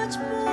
much more.